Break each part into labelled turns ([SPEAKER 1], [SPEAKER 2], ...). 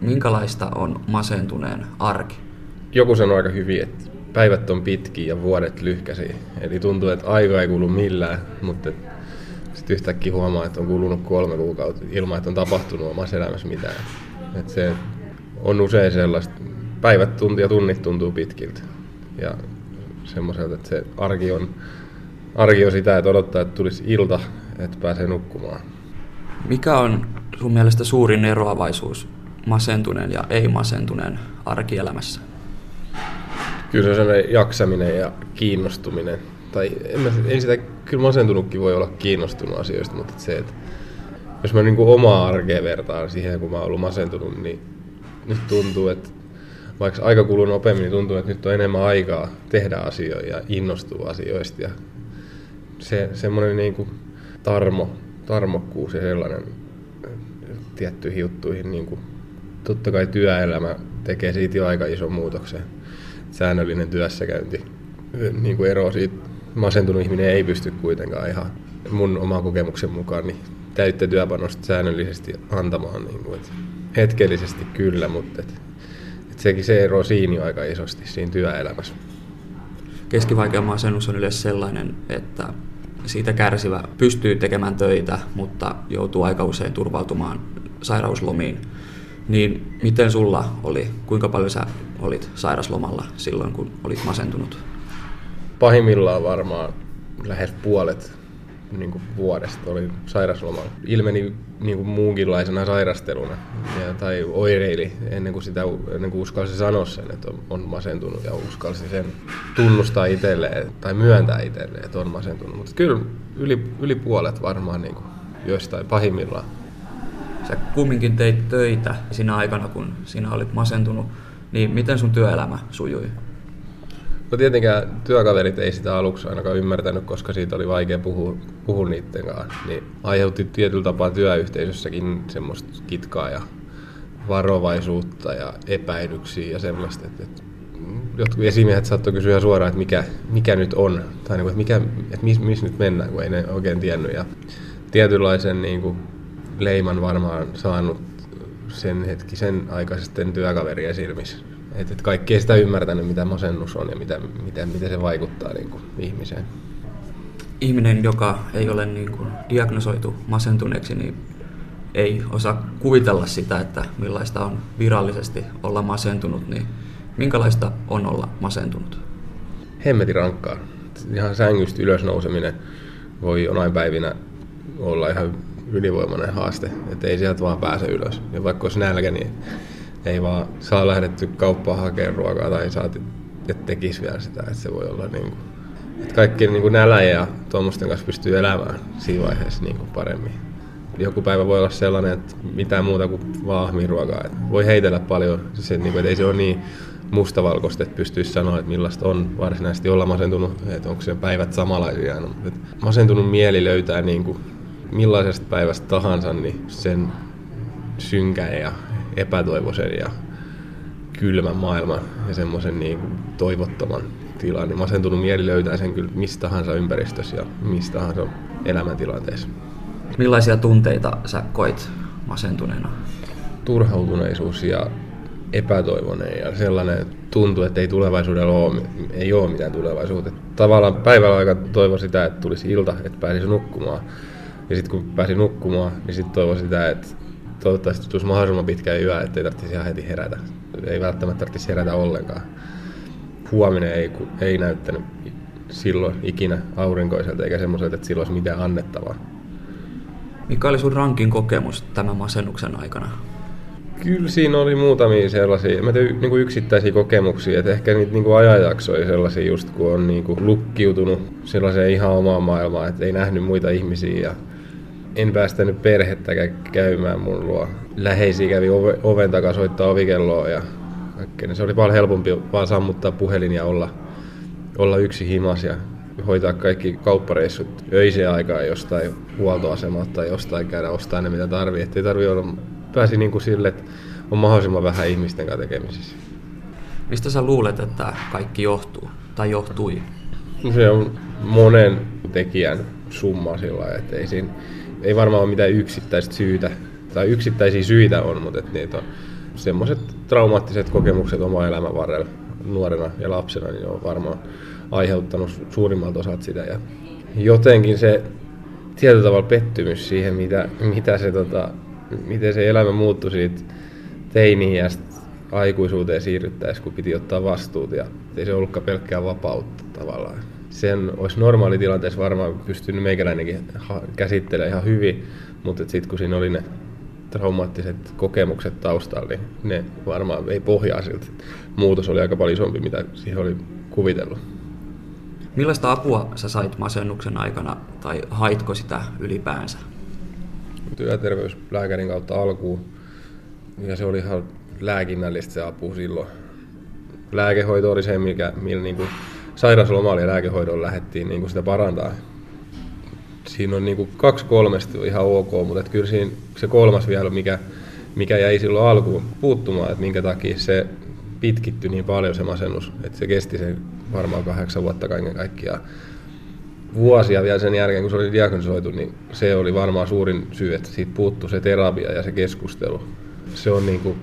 [SPEAKER 1] minkälaista on masentuneen arki?
[SPEAKER 2] Joku sanoi aika hyvin, että päivät on pitkiä ja vuodet lyhkäisiä. Eli tuntuu, että aika ei kulu millään, mutta sitten yhtäkkiä huomaa, että on kulunut kolme kuukautta ilman, että on tapahtunut omassa elämässä mitään. Että se on usein sellaista, päivät tunti ja tunnit tuntuu pitkiltä. Ja semmoiselta, että se arki on, arki on sitä, että odottaa, että tulisi ilta, että pääsee nukkumaan.
[SPEAKER 1] Mikä on sun mielestä suurin eroavaisuus masentuneen ja ei-masentuneen arkielämässä?
[SPEAKER 2] Kyllä se on jaksaminen ja kiinnostuminen. Tai en, mä, en sitä, kyllä masentunutkin voi olla kiinnostunut asioista, mutta se, että jos mä niin omaa arkea vertaan siihen, kun mä oon ollut masentunut, niin nyt tuntuu, että vaikka aika kuluu nopeammin, niin tuntuu, että nyt on enemmän aikaa tehdä asioita ja innostua asioista. Ja se, semmoinen niin kuin tarmo, tarmokkuus ja sellainen tiettyihin juttuihin. Niin kuin, totta kai työelämä tekee siitä jo aika ison muutoksen. Säännöllinen työssäkäynti niin kuin ero siitä masentunut ihminen ei pysty kuitenkaan ihan mun oman kokemuksen mukaan niin täyttä työpanosta säännöllisesti antamaan. Niin kuin, että hetkellisesti kyllä, mutta et, et sekin se ero siinä aika isosti siinä työelämässä.
[SPEAKER 1] Keskivaikea masennus on yleensä sellainen, että siitä kärsivä pystyy tekemään töitä, mutta joutuu aika usein turvautumaan sairauslomiin. Niin miten sulla oli, kuinka paljon sä olit sairaslomalla silloin, kun olit masentunut?
[SPEAKER 2] Pahimmillaan varmaan lähes puolet niin kuin vuodesta oli sairaslomalla. Ilmeni niin kuin muunkinlaisena sairasteluna ja, tai oireili ennen kuin, sitä, ennen kuin uskalsi sanoa sen, että on, on masentunut ja uskalsi sen tunnustaa itselleen tai myöntää itselleen, että on masentunut. Mutta kyllä yli, yli puolet varmaan niin kuin joistain pahimmillaan.
[SPEAKER 1] Sä kumminkin teit töitä siinä aikana, kun sinä olit masentunut, niin miten sun työelämä sujui?
[SPEAKER 2] No tietenkään työkaverit ei sitä aluksi ainakaan ymmärtänyt, koska siitä oli vaikea puhua, puhua niiden kanssa. Niin aiheutti tietyllä tapaa työyhteisössäkin semmoista kitkaa ja varovaisuutta ja epäilyksiä ja semmoista. Että, että jotkut esimiehet saattoi kysyä suoraan, että mikä, mikä nyt on, tai niin kuin, että, mikä, että missä mis nyt mennään, kun ei ne oikein tiennyt. Ja tietynlaisen niin kuin, leiman varmaan saanut sen hetkisen aikaisten työkaverien silmissä että et kaikki ei sitä ymmärtänyt, mitä masennus on ja mitä, miten, miten se vaikuttaa niin kuin, ihmiseen.
[SPEAKER 1] Ihminen, joka ei ole niin kuin, diagnosoitu masentuneeksi, niin ei osaa kuvitella sitä, että millaista on virallisesti olla masentunut, niin minkälaista on olla masentunut?
[SPEAKER 2] Hemmeti rankkaa. Ihan sängystä ylös nouseminen voi jonain päivinä olla ihan ylivoimainen haaste, että ei sieltä vaan pääse ylös. Ja vaikka olisi nälkä, niin ei vaan saa lähdetty kauppaan hakemaan ruokaa tai saati, että tekisi vielä sitä, että se voi olla niin kuin, että kaikki niin kuin nälä ja tuommoisten kanssa pystyy elämään siinä vaiheessa niin kuin paremmin. Joku päivä voi olla sellainen, että mitään muuta kuin vaan ruokaa. Että voi heitellä paljon, se, niin kuin, että ei se ole niin mustavalkoista, että pystyisi sanoa, että millaista on varsinaisesti olla masentunut, että onko se päivät samanlaisia. No, että masentunut mieli löytää niin kuin, millaisesta päivästä tahansa niin sen synkän ja epätoivoisen ja kylmän maailman ja semmoisen niin toivottoman tilan, niin masentunut mieli löytää sen kyllä mistä tahansa ympäristössä ja mistä tahansa elämäntilanteessa.
[SPEAKER 1] Millaisia tunteita sä koit masentuneena?
[SPEAKER 2] Turhautuneisuus ja epätoivoinen ja sellainen tuntuu, että ei tulevaisuudella ole, ei ole mitään tulevaisuutta. Tavallaan päivällä aika toivo sitä, että tulisi ilta, että pääsisi nukkumaan. Ja sitten kun pääsi nukkumaan, niin sitten toivo sitä, että toivottavasti tulisi mahdollisimman pitkä yö, ettei tarvitsisi ihan heti herätä. Ei välttämättä tarvitsisi herätä ollenkaan. Huominen ei, ei näyttänyt silloin ikinä aurinkoiselta eikä semmoiselta, että silloin olisi mitään annettavaa.
[SPEAKER 1] Mikä oli sun rankin kokemus tämän masennuksen aikana?
[SPEAKER 2] Kyllä siinä oli muutamia sellaisia mä tein, niin kuin yksittäisiä kokemuksia, että ehkä niitä niin kuin ajanjaksoja sellaisia just kun on niin kuin lukkiutunut sellaiseen ihan omaan maailmaan, että ei nähnyt muita ihmisiä ja en päästänyt perhettäkään käymään mun luo. Läheisiä kävi ove, oven takaa soittaa ovikelloa ja kaikkea. Se oli paljon helpompi vaan sammuttaa puhelin ja olla, olla yksi himas ja hoitaa kaikki kauppareissut öiseen aikaan jostain huoltoasemalta tai jostain käydä ostaa ne mitä tarvii. Että ei tarvii olla, pääsi niin kuin sille, että on mahdollisimman vähän ihmisten kanssa tekemisissä.
[SPEAKER 1] Mistä sä luulet, että kaikki johtuu tai johtui?
[SPEAKER 2] Se on monen tekijän summa sillä että ei siinä ei varmaan ole mitään yksittäistä syytä, tai yksittäisiä syitä on, mutta että niitä on semmoiset traumaattiset kokemukset oma elämän varrella nuorena ja lapsena, niin on varmaan aiheuttanut suurimmalta osat sitä. Ja jotenkin se tietyllä tavalla pettymys siihen, mitä, mitä se, tota, miten se elämä muuttui siitä teiniin ja aikuisuuteen siirryttäessä, kun piti ottaa vastuut ja ei se ollutkaan pelkkää vapautta tavallaan. Sen olisi normaalitilanteessa varmaan pystynyt meikäläinenkin käsittelemään ihan hyvin, mutta sitten kun siinä oli ne traumaattiset kokemukset taustalla, niin ne varmaan ei pohjaa siltä. Muutos oli aika paljon isompi, mitä siihen oli kuvitellut.
[SPEAKER 1] Millaista apua sä sait masennuksen aikana, tai haitko sitä ylipäänsä?
[SPEAKER 2] Työterveyslääkärin kautta alkuun, ja se oli ihan lääkinnällistä se apu silloin. Lääkehoito oli se, mikä, millä niin kuin sairauslomalla ja lääkehoidolla lähdettiin niin kuin sitä parantaa. Siinä on niin kuin kaksi kolmesta ihan ok, mutta et kyllä siinä se kolmas vielä, mikä, mikä jäi silloin alkuun puuttumaan, että minkä takia se pitkittyi niin paljon se masennus, että se kesti sen varmaan kahdeksan vuotta kaiken kaikkiaan. Vuosia vielä sen jälkeen, kun se oli diagnosoitu, niin se oli varmaan suurin syy, että siitä puuttui se terapia ja se keskustelu. Se on niin kuin,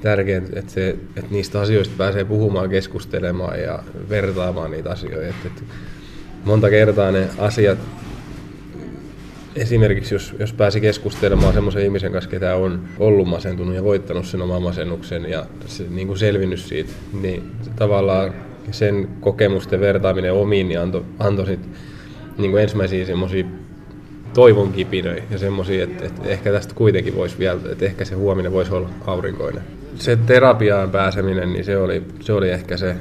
[SPEAKER 2] tärkeintä, että, se, että niistä asioista pääsee puhumaan, keskustelemaan ja vertaamaan niitä asioita. Että, että monta kertaa ne asiat, esimerkiksi jos, jos pääsi keskustelemaan semmoisen ihmisen kanssa, ketä on ollut masentunut ja voittanut sen oman masennuksen ja se, niin kuin selvinnyt siitä, niin tavallaan sen kokemusten vertaaminen omiin niin antoi anto sit, niin kuin ensimmäisiä semmoisia toivon kipinöi ja semmoisia, että, että ehkä tästä kuitenkin voisi vielä, että ehkä se huominen voisi olla aurinkoinen se terapiaan pääseminen, niin se oli, se oli ehkä se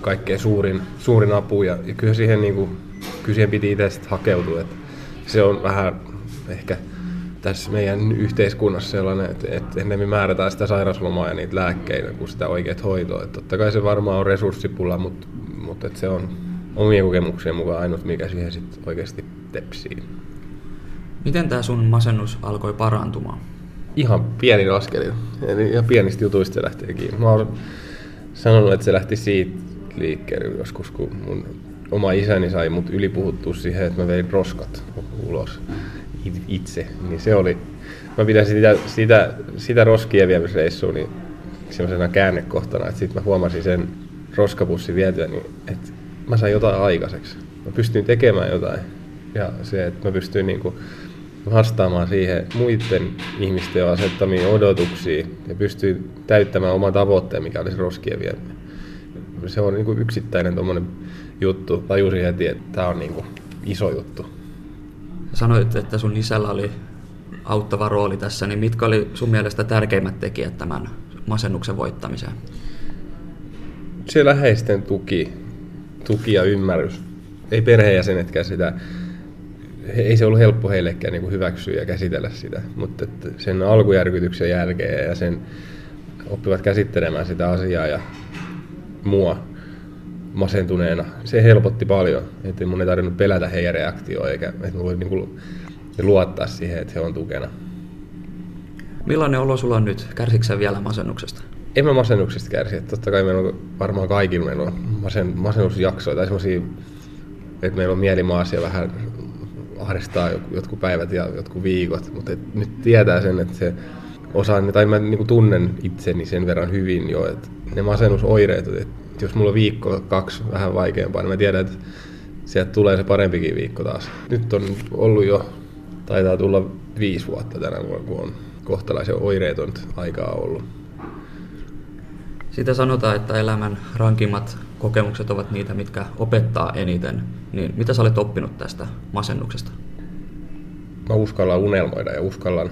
[SPEAKER 2] kaikkein suurin, suurin apu. Ja, ja kyllä, siihen, niin kuin, kyllä siihen piti itse hakeutua. Että se on vähän ehkä tässä meidän yhteiskunnassa sellainen, että, että ennen me määrätään sitä sairauslomaa ja niitä lääkkeitä kuin sitä oikeat hoitoa. Että totta kai se varmaan on resurssipula, mutta, mutta että se on omien kokemuksien mukaan ainut, mikä siihen sitten oikeasti tepsii.
[SPEAKER 1] Miten tämä sun masennus alkoi parantumaan?
[SPEAKER 2] Ihan pieni askelin. Eli ihan pienistä jutuista se lähtee kiinni. Mä oon sanonut, että se lähti siitä liikkeelle joskus, kun mun oma isäni sai mut ylipuhuttua siihen, että mä vein roskat ulos itse. Niin se oli, mä pidän sitä, sitä, sitä roskien viemisreissua niin semmoisena käännekohtana, että sitten mä huomasin sen roskapussin vietyä, niin että mä sain jotain aikaiseksi. Mä pystyin tekemään jotain. Ja se, että mä pystyin niinku vastaamaan siihen muiden ihmisten asettamiin odotuksiin ja pystyy täyttämään oman tavoitteen, mikä olisi roskien vieminen. Se on niin kuin yksittäinen juttu. Tajusin heti, että tämä on niin kuin iso juttu.
[SPEAKER 1] Sanoit, että sun isällä oli auttava rooli tässä, niin mitkä oli sun mielestä tärkeimmät tekijät tämän masennuksen voittamiseen?
[SPEAKER 2] Se läheisten tuki, tuki ja ymmärrys. Ei perheenjäsenetkään sitä ei se ollut helppo heillekään niin kuin hyväksyä ja käsitellä sitä, mutta että sen alkujärkytyksen jälkeen ja sen oppivat käsittelemään sitä asiaa ja mua masentuneena, se helpotti paljon, että mun ei tarvinnut pelätä heidän reaktioa eikä että voi niin kuin luottaa siihen, että he on tukena.
[SPEAKER 1] Millainen olo sulla on nyt? Kärsitkö vielä masennuksesta?
[SPEAKER 2] En mä masennuksesta kärsi. Totta kai meillä on varmaan kaikilla meillä on masen, masennusjaksoja tai semmoisia, että meillä on mielimaassa ja vähän ahdistaa jotkut päivät ja jotkut viikot, mutta et nyt tietää sen, että se osaan, tai mä niin tunnen itseni sen verran hyvin jo, että ne masennusoireet, että jos mulla on viikko, kaksi vähän vaikeampaa, niin mä tiedän, että sieltä tulee se parempikin viikko taas. Nyt on ollut jo, taitaa tulla viisi vuotta tänä vuonna, kun on kohtalaisen oireeton aikaa ollut.
[SPEAKER 1] Sitä sanotaan, että elämän rankimmat kokemukset ovat niitä, mitkä opettaa eniten. Niin mitä sä olet oppinut tästä masennuksesta?
[SPEAKER 2] Mä uskallan unelmoida ja uskallan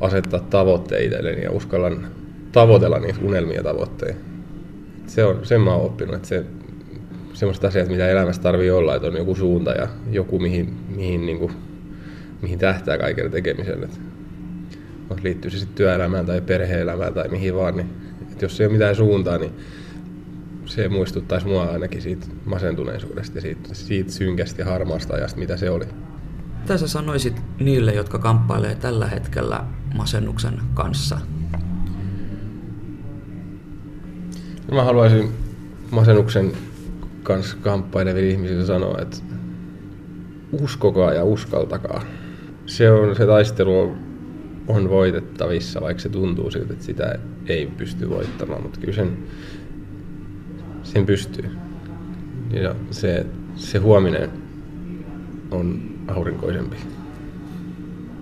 [SPEAKER 2] asettaa tavoitteita ja uskallan tavoitella niitä unelmia ja tavoitteita. Se on, sen mä oon oppinut, että se, semmoista asiat, mitä elämässä tarvii olla, että on joku suunta ja joku, mihin, mihin, niin kuin, mihin tähtää kaiken tekemiselle. Liittyy se sitten työelämään tai perhe-elämään tai mihin vaan, niin että jos ei ole mitään suuntaa, niin se muistuttaisi mua ainakin siitä masentuneisuudesta ja siitä, siitä synkästä ja harmaasta ajasta, mitä se oli.
[SPEAKER 1] Mitä sä sanoisit niille, jotka kamppailee tällä hetkellä masennuksen kanssa?
[SPEAKER 2] Mä haluaisin masennuksen kanssa kamppaileville ihmisille sanoa, että uskokaa ja uskaltakaa. Se on se taistelu on on voitettavissa, vaikka se tuntuu siltä, että sitä ei pysty voittamaan, mutta kyllä sen, sen pystyy. Ja se, se huominen on aurinkoisempi.